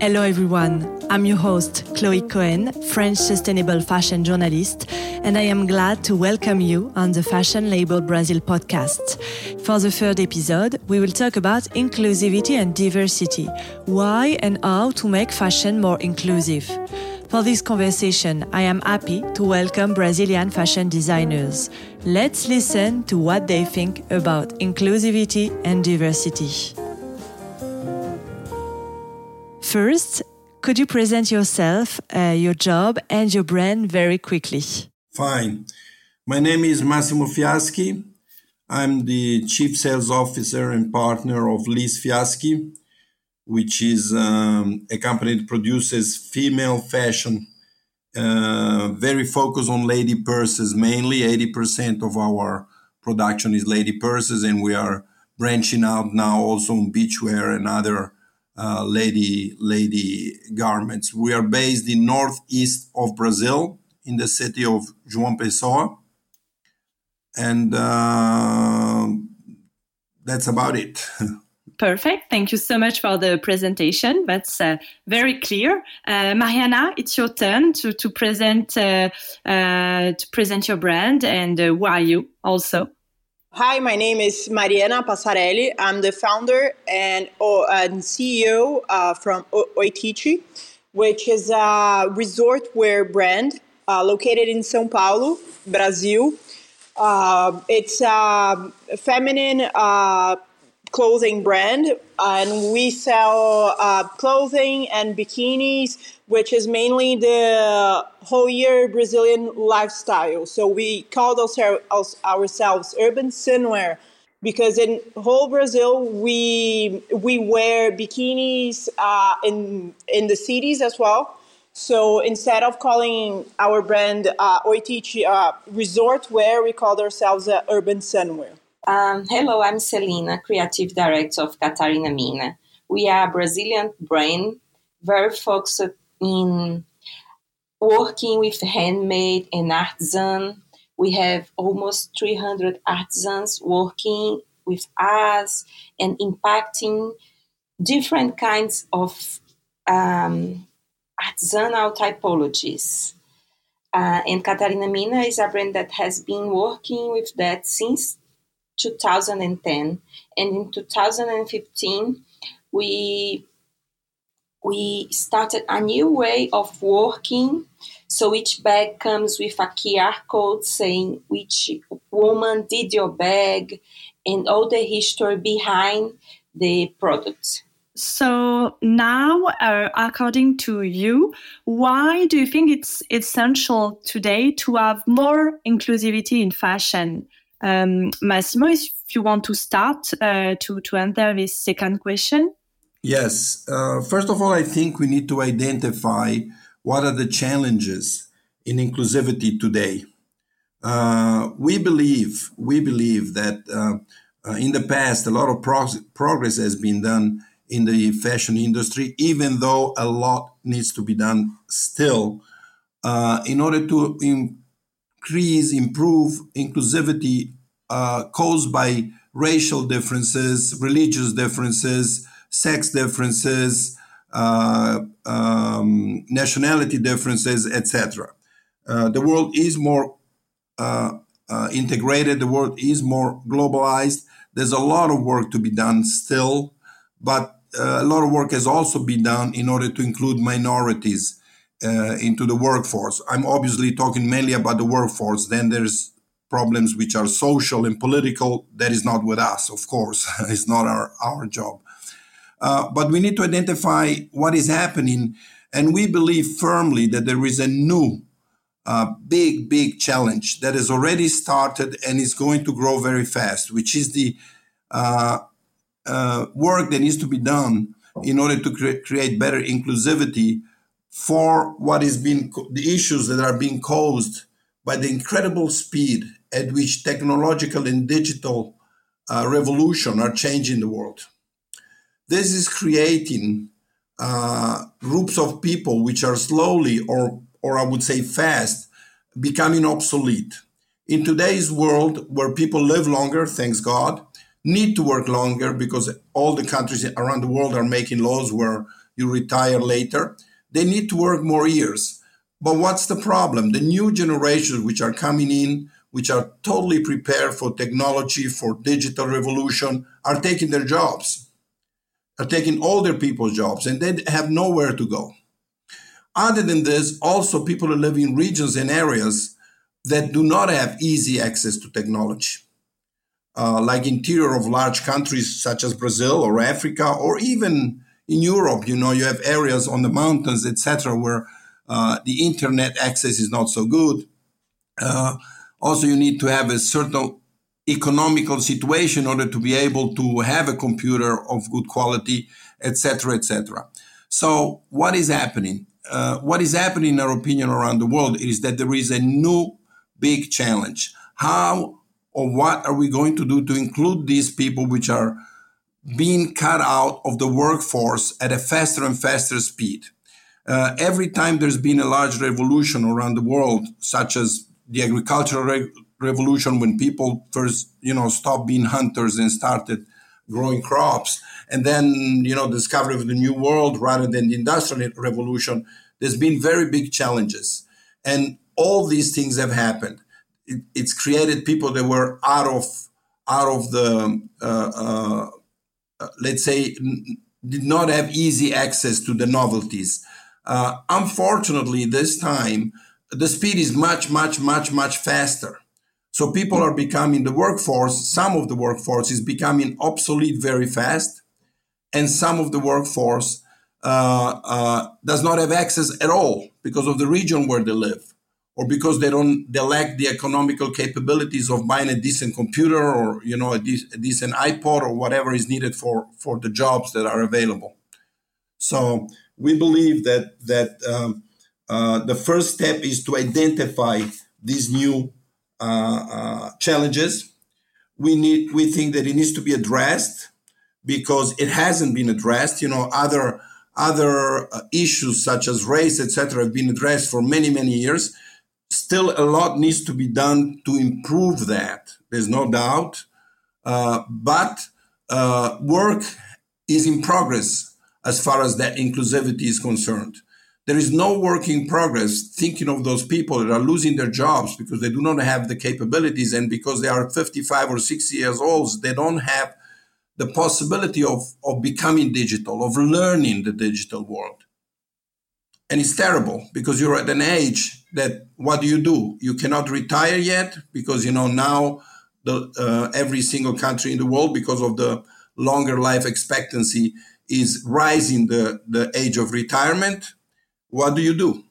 Hello everyone, I'm your host, Chloe Cohen, French sustainable fashion journalist, and I am glad to welcome you on the Fashion Label Brasil podcast. For the third episode, we will talk about inclusivity and diversity, why and how to make fashion more inclusive. For this conversation, I am happy to welcome Brazilian fashion designers. Let's listen to what they think about inclusivity and diversity. First, could you present yourself, uh, your job, and your brand very quickly? Fine. My name is Massimo Fiaschi. I'm the Chief Sales Officer and partner of Liz Fiaschi, which is um, a company that produces female fashion, uh, very focused on lady purses mainly. 80% of our production is lady purses, and we are branching out now also on beachwear and other uh, lady lady garments. We are based in northeast of Brazil, in the city of João Pessoa, and uh, that's about it. Perfect. Thank you so much for the presentation. That's uh, very clear. Uh, Mariana, it's your turn to to present uh, to present your brand and who are you also. Hi, my name is Mariana Passarelli. I'm the founder and, oh, and CEO uh, from o- Oitichi, which is a resort wear brand uh, located in São Paulo, Brazil. Uh, it's a feminine uh, clothing brand, and we sell uh, clothing and bikinis, which is mainly the whole year Brazilian lifestyle. So we call ourselves, urban swimwear because in whole Brazil we we wear bikinis uh, in in the cities as well. So instead of calling our brand uh, Oitichi uh, resort wear, we called ourselves uh, urban swimwear. Um, hello, I'm Celina, Creative Director of Catarina Mina. We are a Brazilian brand very focused in working with handmade and artisan. We have almost 300 artisans working with us and impacting different kinds of um, artisanal typologies. Uh, and Catarina Mina is a brand that has been working with that since 2010 and in 2015 we we started a new way of working so each bag comes with a QR code saying which woman did your bag and all the history behind the product. So now, uh, according to you, why do you think it's essential today to have more inclusivity in fashion? Um, Massimo, if you want to start uh, to, to answer this second question. Yes. Uh, first of all, I think we need to identify what are the challenges in inclusivity today. Uh, we believe we believe that uh, uh, in the past a lot of pro- progress has been done in the fashion industry, even though a lot needs to be done still uh, in order to increase, improve inclusivity uh, caused by racial differences, religious differences, sex differences, uh, um, nationality differences, etc. Uh, the world is more uh, uh, integrated, the world is more globalized. There's a lot of work to be done still, but uh, a lot of work has also been done in order to include minorities uh, into the workforce. I'm obviously talking mainly about the workforce. Then there's problems which are social and political. That is not with us, of course. it's not our, our job. Uh, but we need to identify what is happening. And we believe firmly that there is a new, uh, big, big challenge that has already started and is going to grow very fast, which is the uh, uh work that needs to be done in order to cre- create better inclusivity for what is being the issues that are being caused by the incredible speed at which technological and digital uh, revolution are changing the world. This is creating uh, groups of people which are slowly, or or I would say fast, becoming obsolete. In today's world, where people live longer, thanks God, need to work longer because all the countries around the world are making laws where you retire later. They need to work more years. But what's the problem? The new generations which are coming in, which are totally prepared for technology, for digital revolution, are taking their jobs, are taking older people's jobs, and they have nowhere to go. Other than this, also people who live in regions and areas that do not have easy access to technology. Uh, like interior of large countries such as Brazil or Africa, or even in Europe, you know, you have areas on the mountains, etc., where uh, the internet access is not so good. Uh, also, you need to have a certain economical situation in order to be able to have a computer of good quality, etc., etc. So, what is happening? Uh, what is happening, in our opinion, around the world is that there is a new big challenge. How or what are we going to do to include these people which are being cut out of the workforce at a faster and faster speed? Uh, every time there's been a large revolution around the world, such as the agricultural revolution, when people first, you know, stopped being hunters and started growing crops, and then, you know, discovery of the new world rather than the industrial revolution, there's been very big challenges. And all these things have happened. It, it's created people that were out of out of the uh, uh, uh let's say did not have easy access to the novelties. Uh, unfortunately, this time the speed is much, much, much, much faster. So people are becoming the workforce. Some of the workforce is becoming obsolete very fast, and some of the workforce uh, uh, does not have access at all because of the region where they live or because they don't they lack the economical capabilities of buying a decent computer or you know a, de- a decent ipod or whatever is needed for for the jobs that are available so we believe that that um, uh, the first step is to identify these new challenges we need we think that it needs to be addressed because it hasn't been addressed you know other other uh, issues such as race etc have been addressed for many many years still a lot needs to be done to improve that. There's no doubt. Uh, but uh, work is in progress as far as that inclusivity is concerned. There is no work in progress thinking of those people that are losing their jobs because they do not have the capabilities and because they are 55 or 60 years old, they don't have the possibility of, of becoming digital, of learning the digital world. And it's terrible because you're at an age that what do you do? You cannot retire yet because you know now the uh, every single country in the world because of the longer life expectancy is rising the the age of retirement what do you do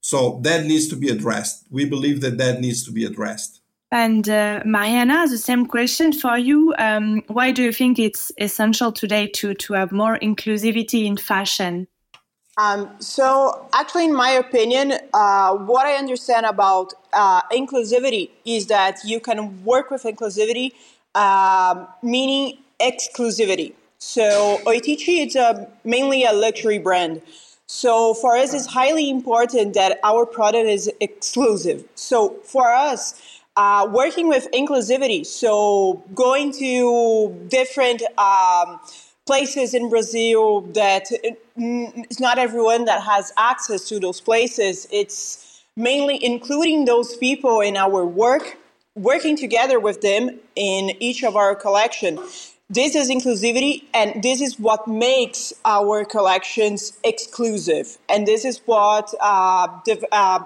so that needs to be addressed we believe that that needs to be addressed and uh, Mariana, the same question for you. Um, why do you think it's essential today to, to have more inclusivity in fashion? Um, so, actually, in my opinion, uh, what I understand about uh, inclusivity is that you can work with inclusivity, uh, meaning exclusivity. So, Oitichi is a, mainly a luxury brand. So, for us, it's highly important that our product is exclusive. So, for us, uh, working with inclusivity, so going to different um, places in Brazil that it's not everyone that has access to those places. It's mainly including those people in our work, working together with them in each of our collection. This is inclusivity, and this is what makes our collections exclusive. And this is what uh, uh,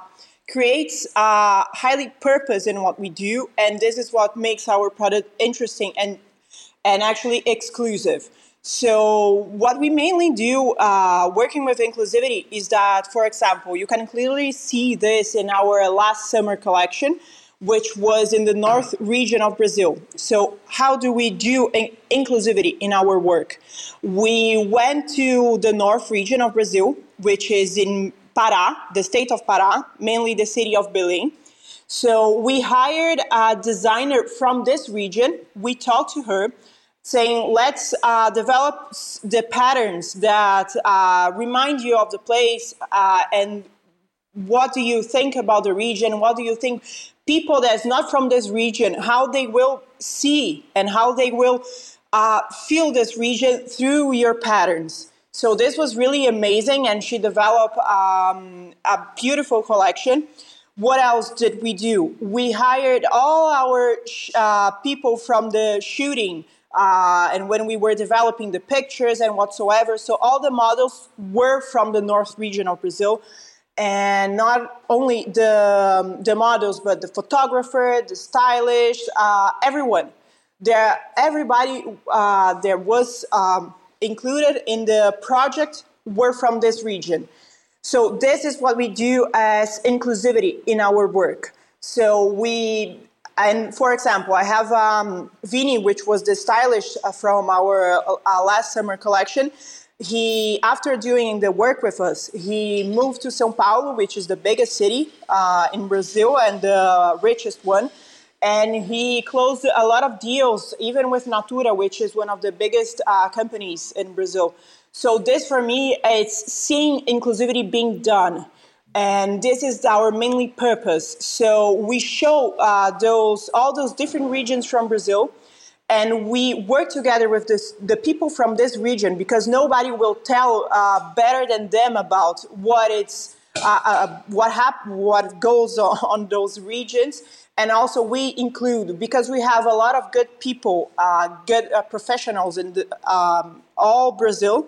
creates uh, highly purpose in what we do, and this is what makes our product interesting and and actually exclusive. So, what we mainly do uh, working with inclusivity is that, for example, you can clearly see this in our last summer collection, which was in the north region of Brazil. So, how do we do in- inclusivity in our work? We went to the north region of Brazil, which is in Pará, the state of Pará, mainly the city of Belém. So, we hired a designer from this region. We talked to her saying let's uh, develop the patterns that uh, remind you of the place uh, and what do you think about the region what do you think people that's not from this region how they will see and how they will uh, feel this region through your patterns So this was really amazing, and she developed um, a beautiful collection. What else did we do? We hired all our uh, people from the shooting uh, and when we were developing the pictures and whatsoever. So all the models were from the north region of Brazil, and not only the um, the models, but the photographer, the stylist, uh, everyone. There, everybody uh, there was. Um, included in the project were from this region. So this is what we do as inclusivity in our work. So we, and for example, I have um, Vini, which was the stylist uh, from our uh, last summer collection. He, after doing the work with us, he moved to São Paulo, which is the biggest city uh, in Brazil and the richest one and he closed a lot of deals, even with Natura, which is one of the biggest uh, companies in Brazil. So this, for me, it's seeing inclusivity being done, and this is our mainly purpose. So we show uh, those all those different regions from Brazil, and we work together with this, the people from this region because nobody will tell uh, better than them about what it's uh, uh, what hap- what goes on, on those regions. And also we include because we have a lot of good people uh, good uh, professionals in the, um, all brazil.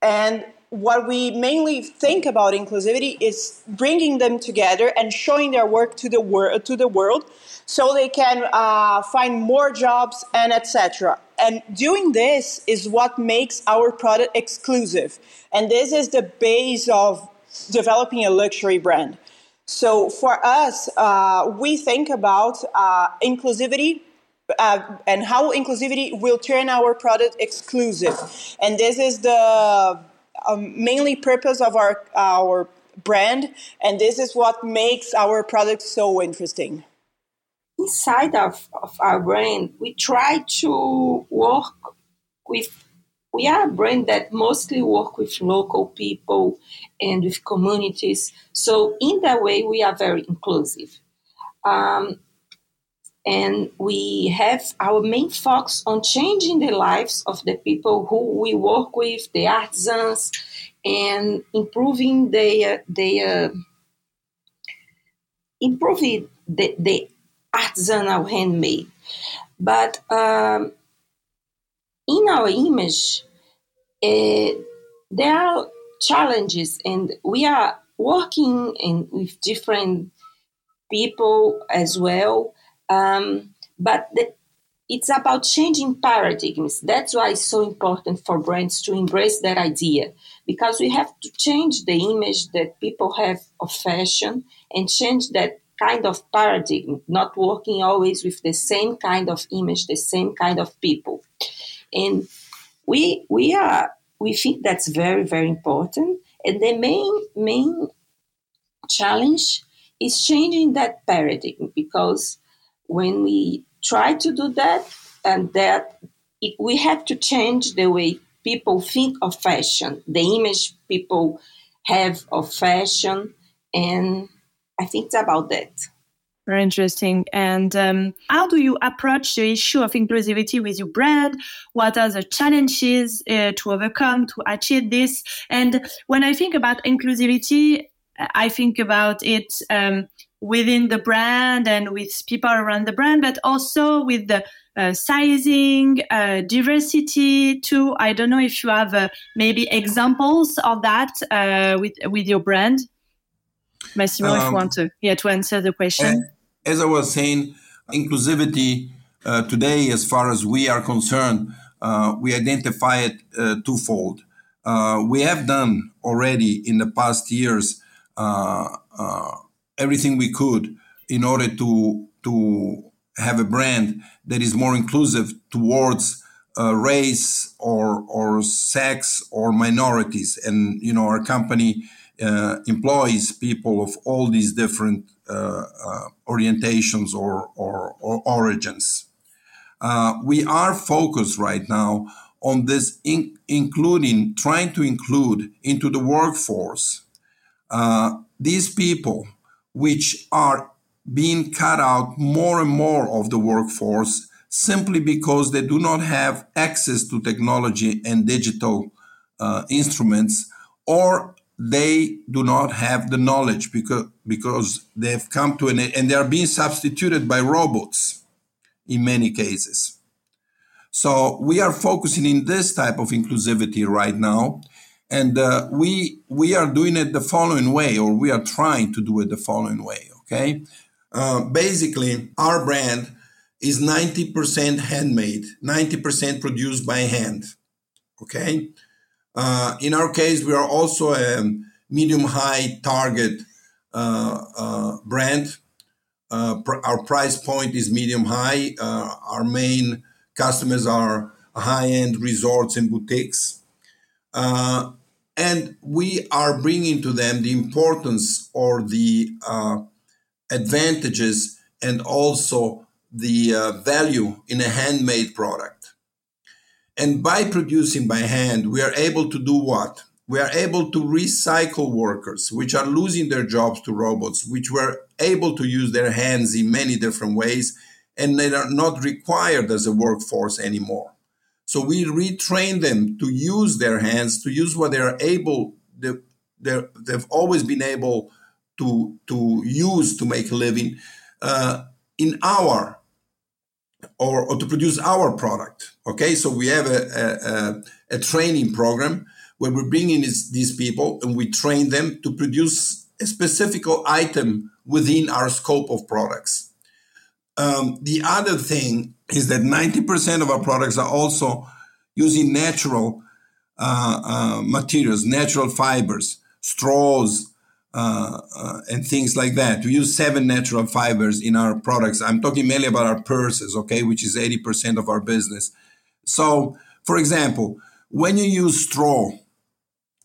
And what we mainly think about inclusivity is bringing them together and showing their work to the, wor- to the world so they can uh, find more jobs and etc and doing this is what makes our product exclusive. And this is the base of developing a luxury brand. So for us, uh, we think about uh, inclusivity uh, and how inclusivity will turn our product exclusive. And this is the um, mainly purpose of our our brand, and this is what makes our product so interesting. Inside of, of our brand, we try to work with we are a brand that mostly work with local people and with communities. So in that way, we are very inclusive. Um, and we have our main focus on changing the lives of the people who we work with, the artisans, and improving their their improving the, the artisanal handmade. But um, in our image, uh, there are challenges, and we are working in, with different people as well. Um, but the, it's about changing paradigms. That's why it's so important for brands to embrace that idea because we have to change the image that people have of fashion and change that kind of paradigm, not working always with the same kind of image, the same kind of people and we we are we think that's very very important and the main main challenge is changing that paradigm because when we try to do that and that it, we have to change the way people think of fashion the image people have of fashion and i think it's about that very interesting. And um, how do you approach the issue of inclusivity with your brand? What are the challenges uh, to overcome to achieve this? And when I think about inclusivity, I think about it um, within the brand and with people around the brand, but also with the uh, sizing, uh, diversity too. I don't know if you have uh, maybe examples of that uh, with with your brand. Massimo, um, if you um, want to, yeah, to answer the question as I was saying, inclusivity uh, today, as far as we are concerned, uh, we identify it uh, twofold. Uh, we have done already in the past years uh, uh, everything we could in order to to have a brand that is more inclusive towards race or or sex or minorities, and you know our company employs people of all these different uh, uh, orientations or, or, or origins. Uh, we are focused right now on this, in, including trying to include into the workforce these people which are being cut out more and more of the workforce simply because they do not have access to technology and digital uh, instruments, or they do not have the knowledge because because they've come to an and they are being substituted by robots in many cases. So we are focusing in this type of inclusivity right now, and uh, we we are doing it the following way, or we are trying to do it the following way. Okay, uh, basically, our brand is ninety percent handmade, ninety percent produced by hand. Okay, uh, in our case, we are also a medium high target uh, uh, brand. Uh, pr- our price point is medium high. Uh, our main customers are high end resorts and boutiques. Uh, and we are bringing to them the importance or the advantages and also the value in a handmade product. And by producing by hand, we are able to do what? We are able to recycle workers, which are losing their jobs to robots, which were able to use their hands in many different ways, and they are not required as a workforce anymore. So we retrain them to use their hands, to use what they are able, they, they've always been able to, to use to make a living uh, in our or, or to produce our product. Okay, so we have a, a, a training program where we bring in these people and we train them to produce a specific item within our scope of products. Um, the other thing is that 90% of our products are also using natural uh, uh, materials, natural fibers, straws, uh, uh, and things like that. We use seven natural fibers in our products. I'm talking mainly about our purses, okay, which is 80% of our business. So, for example, when you use straw,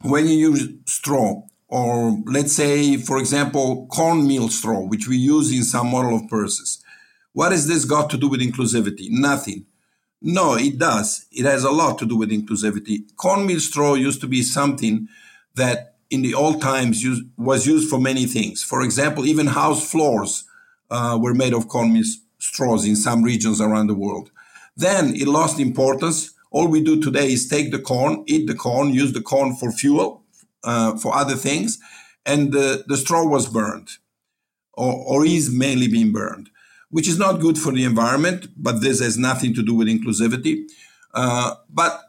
when you use straw, or let's say, for example, cornmeal straw, which we use in some model of purses, what has this got to do with inclusivity? Nothing. No, it does. It has a lot to do with inclusivity. Cornmeal straw used to be something that in the old times used, was used for many things. For example, even house floors uh, were made of corn straws in some regions around the world. Then it lost importance. All we do today is take the corn, eat the corn, use the corn for fuel, uh, for other things, and the, the straw was burned, or, or is mainly being burned, which is not good for the environment, but this has nothing to do with inclusivity. Uh, but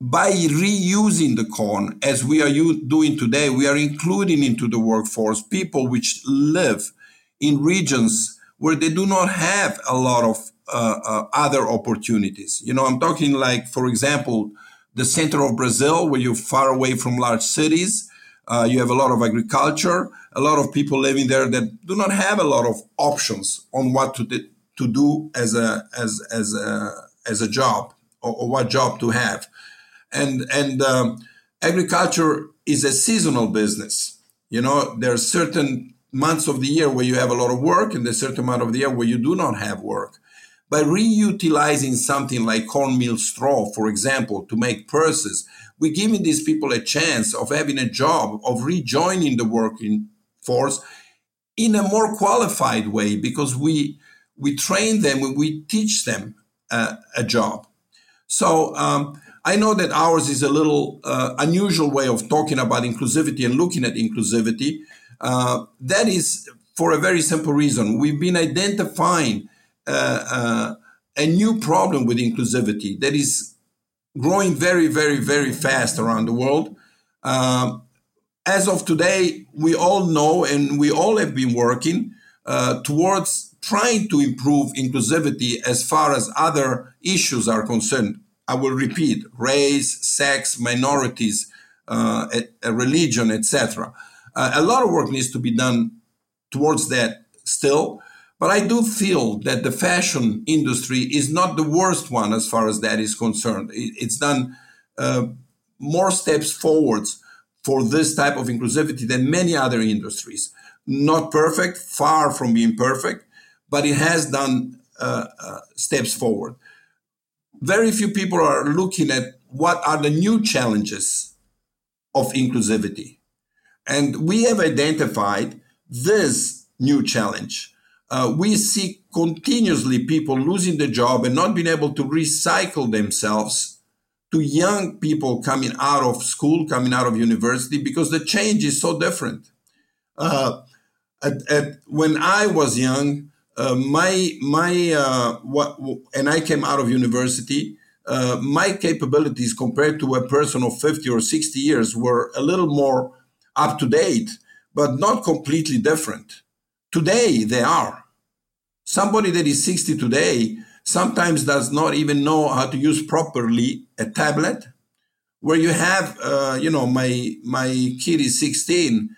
by reusing the corn as we are doing today, we are including into the workforce people which live in regions where they do not have a lot of uh, uh, other opportunities. You know, I'm talking like, for example, the center of Brazil, where you're far away from large cities. Uh, you have a lot of agriculture, a lot of people living there that do not have a lot of options on what to, to do as a as as a as a job or, or what job to have and and um, agriculture is a seasonal business. You know, there are certain months of the year where you have a lot of work, and there's a certain amount of the year where you do not have work. By reutilizing something like cornmeal straw, for example, to make purses, we're giving these people a chance of having a job, of rejoining the working force in a more qualified way because we we train them, we teach them uh, a job. So um, I know that ours is a little uh, unusual way of talking about inclusivity and looking at inclusivity. Uh, that is for a very simple reason. We've been identifying uh, uh a new problem with inclusivity that is growing very, very, very fast around the world. Um, as of today, we all know and we all have been working uh, towards trying to improve inclusivity as far as other issues are concerned I will repeat race, sex, minorities, uh, a religion, etc. Uh, a lot of work needs to be done towards that still. But I do feel that the fashion industry is not the worst one as far as that is concerned. It's done uh, more steps forwards for this type of inclusivity than many other industries. Not perfect, far from being perfect, but it has done uh, uh, steps forward very few people are looking at what are the new challenges of inclusivity. And we have identified this new challenge. Uh, we see continuously people losing the job and not being able to recycle themselves to young people coming out of school, coming out of university, because the change is so different. Uh, at, at, when I was young, uh, my my uh, what and I came out of university. Uh, my capabilities compared to a person of 50 or 60 years were a little more up to date, but not completely different. Today they are. Somebody that is 60 today sometimes does not even know how to use properly a tablet. Where you have, uh, you know, my my kid is 16,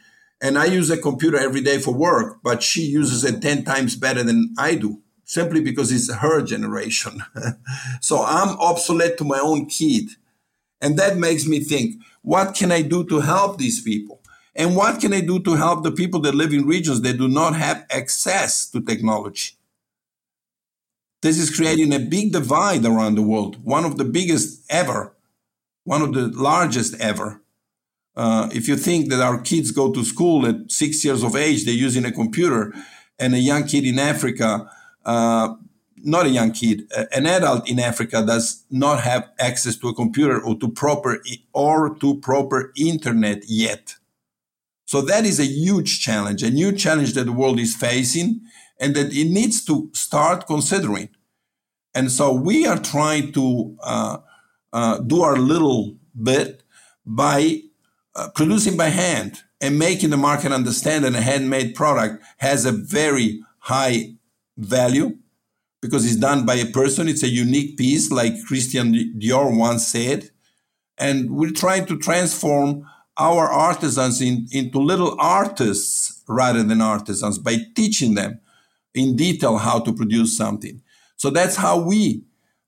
and I use a computer every day for work, but she uses it 10 times better than I do, simply because it's her generation. so I'm obsolete to my own kid, and that makes me think, what can I do to help these people? And what can I do to help the people that live in regions that do not have access to technology? This is creating a big divide around the world, one of the biggest ever, one of the largest ever. Uh, if you think that our kids go to school at six years of age, they're using a computer, and a young kid in Africa, uh, not a young kid, an adult in Africa does not have access to a computer or to proper or to proper internet yet. So that is a huge challenge, a new challenge that the world is facing and that it needs to start considering. And so we are trying to uh, uh, do our little bit by uh, producing by hand and making the market understand that a handmade product has a very high value because it's done by a person. It's a unique piece, like Christian Dior once said. And we're trying to transform our artisans in, into little artists rather than artisans by teaching them in detail how to produce something. So that's how we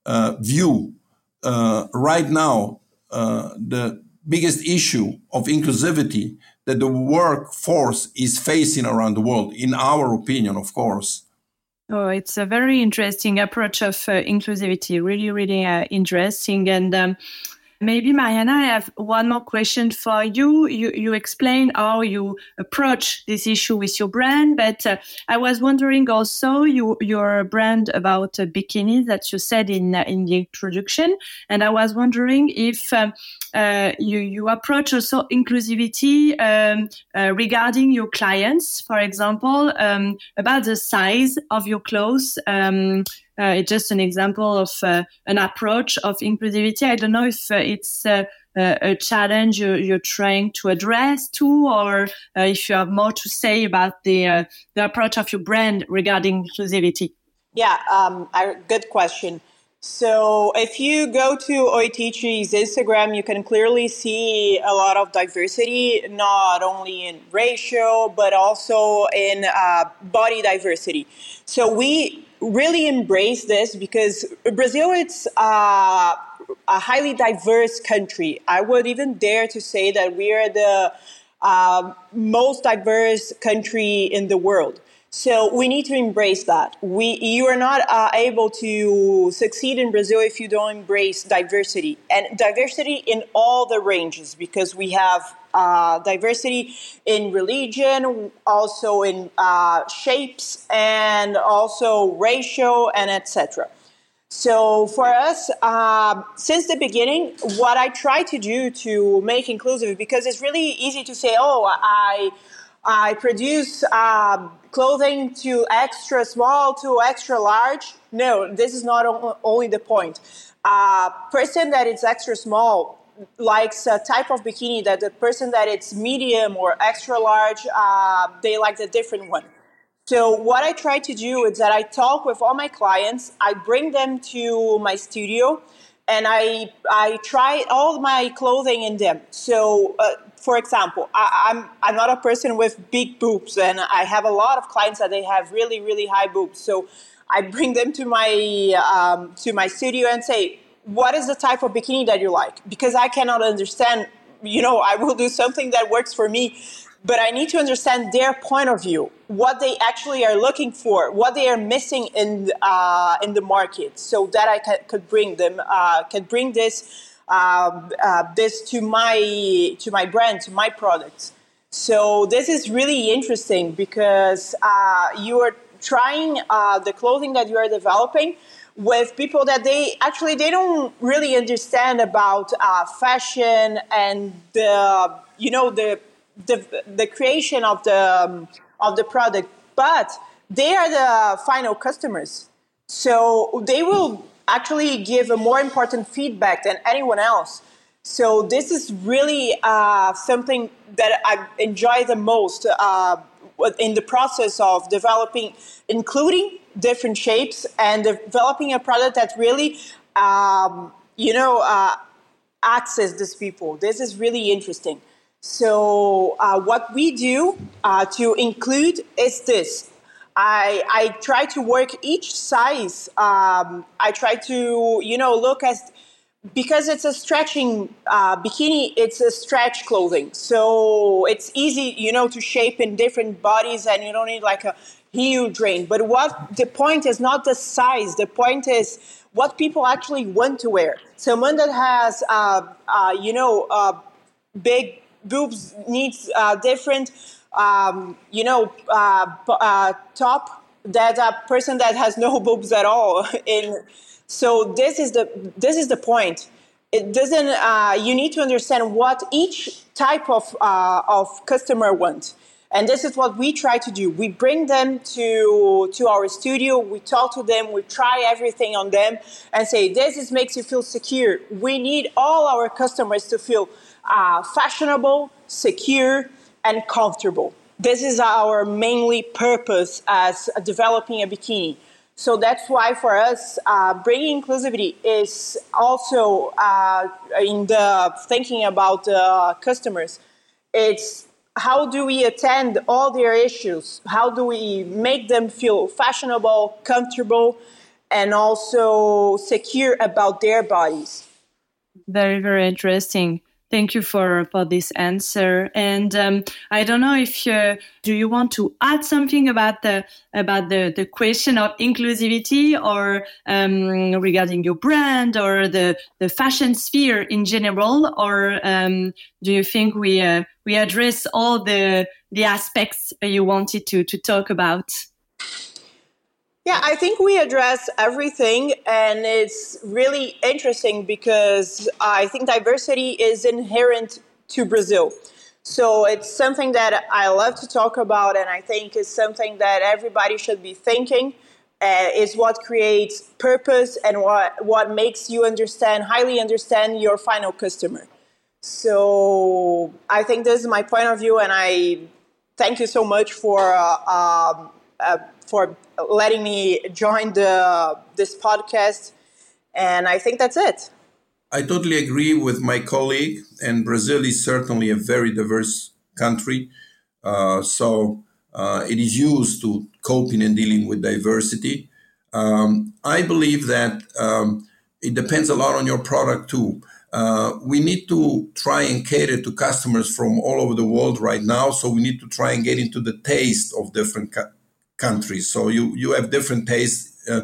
uh, view uh, right now uh, the biggest issue of inclusivity that the workforce is facing around the world, in our opinion, of course. Oh, it's a very interesting approach of uh, inclusivity. Really, really uh, interesting. And um, Maybe Mariana, I have one more question for you. You you explain how you approach this issue with your brand, but uh, I was wondering also you your brand about uh, bikinis that you said in uh, in the introduction, and I was wondering if um, uh, you you approach also inclusivity um, uh, regarding your clients, for example, um, about the size of your clothes. Um, uh, it's just an example of uh, an approach of inclusivity. I don't know if uh, it's uh, a challenge you're, you're, trying to address too, or uh, if you have more to say about the uh, the approach of your brand regarding inclusivity. Yeah, um, I, good question. So if you go to Oitichi's Instagram, you can clearly see a lot of diversity, not only in racial, but also in uh, body diversity. So we really embrace this because Brazil, it's uh, a highly diverse country. I would even dare to say that we are the uh, most diverse country in the world. So we need to embrace that. We, you are not uh, able to succeed in Brazil if you don't embrace diversity and diversity in all the ranges because we have uh, diversity in religion, also in uh, shapes, and also racial and etc. So for us, uh, since the beginning, what I try to do to make inclusive because it's really easy to say, oh, I I produce uh, clothing to extra small to extra large. No, this is not only the point. A uh, person that is extra small likes a type of bikini that the person that it's medium or extra large, uh, they like the different one. So what I try to do is that I talk with all my clients. I bring them to my studio and I I try all my clothing in them. So uh, for example, I, am I'm, I'm not a person with big boobs, and I have a lot of clients that they have really really high boobs. So I bring them to my um, to my studio and say, what is the type of bikini that you like? Because I cannot understand. You know, I will do something that works for me, but I need to understand their point of view, what they actually are looking for, what they are missing in uh, in the market, so that I could bring them, uh, can bring this uh, uh, this to my to my brand, to my products. So this is really interesting because uh, you are trying uh, the clothing that you are developing with people that they actually they don't really understand about uh, fashion and the you know the the, the creation of the um, of the product but they are the final customers so they will actually give a more important feedback than anyone else so this is really uh, something that i enjoy the most uh, in the process of developing including different shapes and developing a product that really, um, you know, uh, access these people. This is really interesting. So uh, what we do uh, to include is this. I, I try to work each size. Um, I try to, you know, look at because it's a stretching uh, bikini it's a stretch clothing so it's easy you know to shape in different bodies and you don't need like a huge range but what the point is not the size the point is what people actually want to wear someone that has uh, uh, you know uh, big boobs needs uh, different um, you know uh, top that a person that has no boobs at all in so this is the this is the point. It doesn't. Uh, you need to understand what each type of uh, of customer wants, and this is what we try to do. We bring them to to our studio. We talk to them. We try everything on them, and say this is makes you feel secure. We need all our customers to feel uh, fashionable, secure, and comfortable. This is our mainly purpose as developing a bikini so that's why for us, uh, bringing inclusivity is also uh, in the thinking about the customers. It's how do we attend all their issues? How do we make them feel fashionable, comfortable, and also secure about their bodies? Very, very interesting. Thank you for, for this answer. And um, I don't know if you, do you want to add something about the about the, the question of inclusivity or um, regarding your brand or the, the fashion sphere in general, or um, do you think we uh, we address all the the aspects you wanted to to talk about? Yeah, I think we address everything, and it's really interesting because I think diversity is inherent to Brazil. So it's something that I love to talk about, and I think is something that everybody should be thinking. Uh, is what creates purpose and what what makes you understand highly understand your final customer. So I think this is my point of view, and I thank you so much for uh, um, uh, for letting me join the this podcast. And I think that's it. I totally agree with my colleague, and Brazil is certainly a very diverse country. Uh, so uh, it is used to coping and dealing with diversity. Um, I believe that um, it depends a lot on your product too. Uh, we need to try and cater to customers from all over the world right now. So we need to try and get into the taste of different countries. So you you have different tastes. Uh,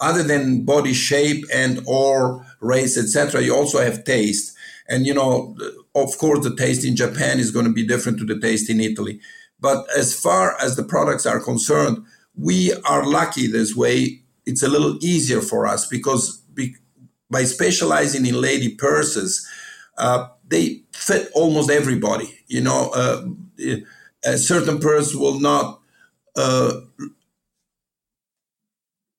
other than body shape and or race, etc., you also have taste. And you know, of course, the taste in Japan is going to be different to the taste in Italy. But as far as the products are concerned, we are lucky this way. It's a little easier for us because be, by specializing in lady purses, uh, they fit almost everybody. You know, uh, a certain purse will not uh,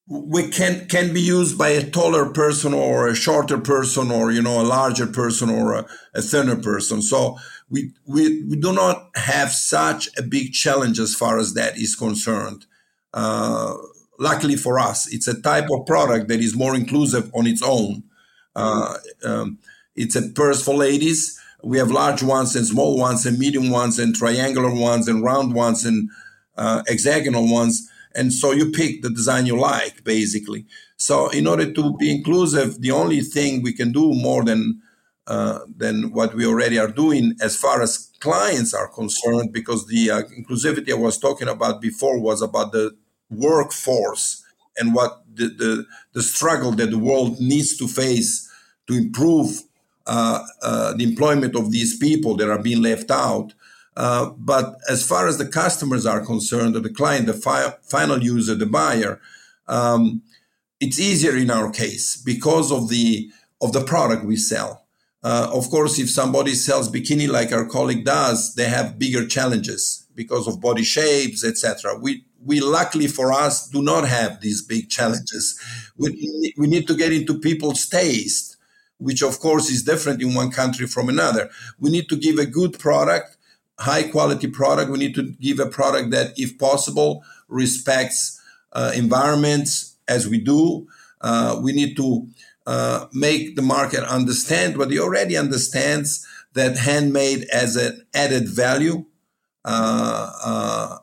we can can be used by a taller person or a shorter person or you know a larger person or a, a thinner person. So we, we we do not have such a big challenge as far as that is concerned. Uh, luckily for us it's a type of product that is more inclusive on its own. Uh, um, it's a purse for ladies. We have large ones and small ones and medium ones and triangular ones and round ones and uh, hexagonal ones. And so you pick the design you like, basically. So in order to be inclusive, the only thing we can do more than uh, than what we already are doing as far as clients are concerned, because the uh, inclusivity I was talking about before was about the workforce and what the, the, the struggle that the world needs to face to improve uh, uh, the employment of these people that are being left out. Uh, but as far as the customers are concerned, or the client, the fi- final user, the buyer, um, it's easier in our case because of the of the product we sell. Uh, of course, if somebody sells bikini like our colleague does, they have bigger challenges because of body shapes, etc. We we luckily for us do not have these big challenges. We, we need to get into people's taste, which of course is different in one country from another. We need to give a good product, high quality product. We need to give a product that, if possible, respects uh, environments as we do. Uh, we need to uh, make the market understand what he already understands that handmade as an added value. Uh, uh,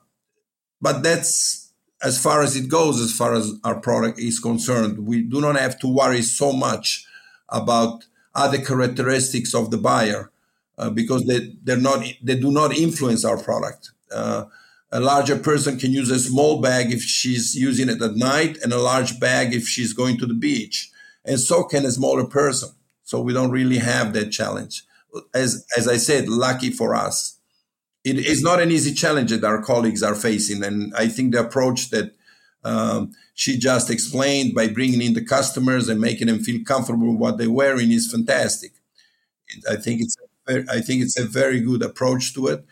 but that's as far as it goes, as far as our product is concerned. We do not have to worry so much about other characteristics of the buyer uh, because they, they're not, they do not influence our product. Uh, a larger person can use a small bag if she's using it at night and a large bag if she's going to the beach and so can a smaller person. So we don't really have that challenge. As as I said, lucky for us, it is not an easy challenge that our colleagues are facing, and I think the approach that um, she just explained by bringing in the customers and making them feel comfortable with what they're wearing is fantastic. I think it's I think it's a very good approach to it,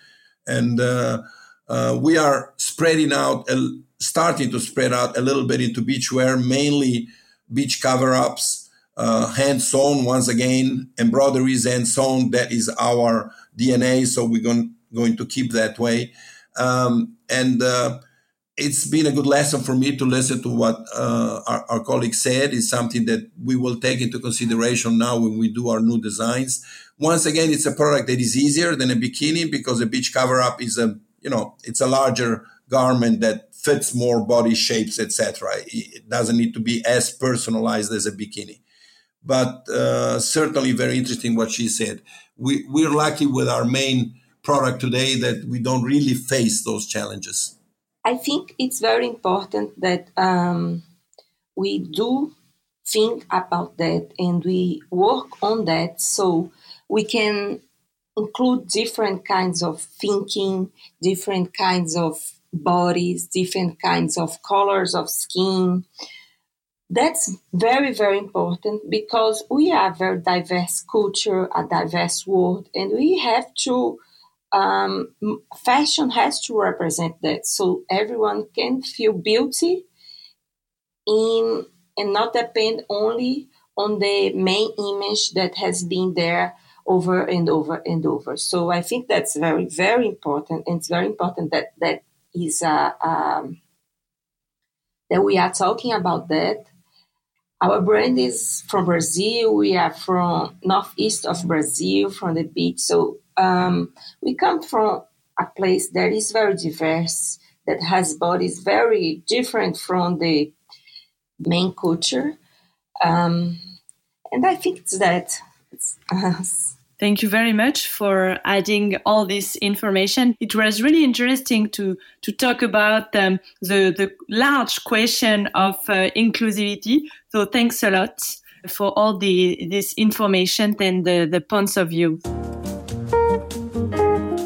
and uh, uh, we are spreading out, uh, starting to spread out a little bit into beachwear, mainly beach cover ups, uh, hand sewn once again, embroideries hand sewn. That is our DNA, so we're going, going to keep that way. Um, and uh, it's been a good lesson for me to listen to what uh, our, our colleague said. Is something that we will take into consideration now when we do our new designs. Once again, it's a product that is easier than a bikini because a beach cover up is a you know it's a larger garment that fits more body shapes, etc. It doesn't need to be as personalized as a bikini. But uh, certainly very interesting what she said. We, we're lucky with our main product today that we don't really face those challenges. I think it's very important that um, we do think about that and we work on that so we can include different kinds of thinking, different kinds of bodies, different kinds of colors of skin. That's very, very important because we are a very diverse culture, a diverse world, and we have to, um, fashion has to represent that so everyone can feel beauty in and not depend only on the main image that has been there over and over and over. So I think that's very, very important. And it's very important that, that is uh, um, that we are talking about that. Our brand is from Brazil. We are from northeast of Brazil, from the beach. So um, we come from a place that is very diverse, that has bodies very different from the main culture. Um, and I think that. It's, uh, Thank you very much for adding all this information. It was really interesting to to talk about um, the the large question of uh, inclusivity. So thanks a lot for all the this information and the, the points of view.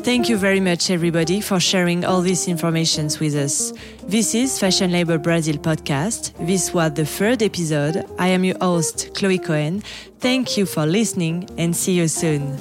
Thank you very much, everybody, for sharing all these informations with us. This is Fashion Label Brasil podcast. This was the third episode. I am your host, Chloe Cohen. Thank you for listening and see you soon.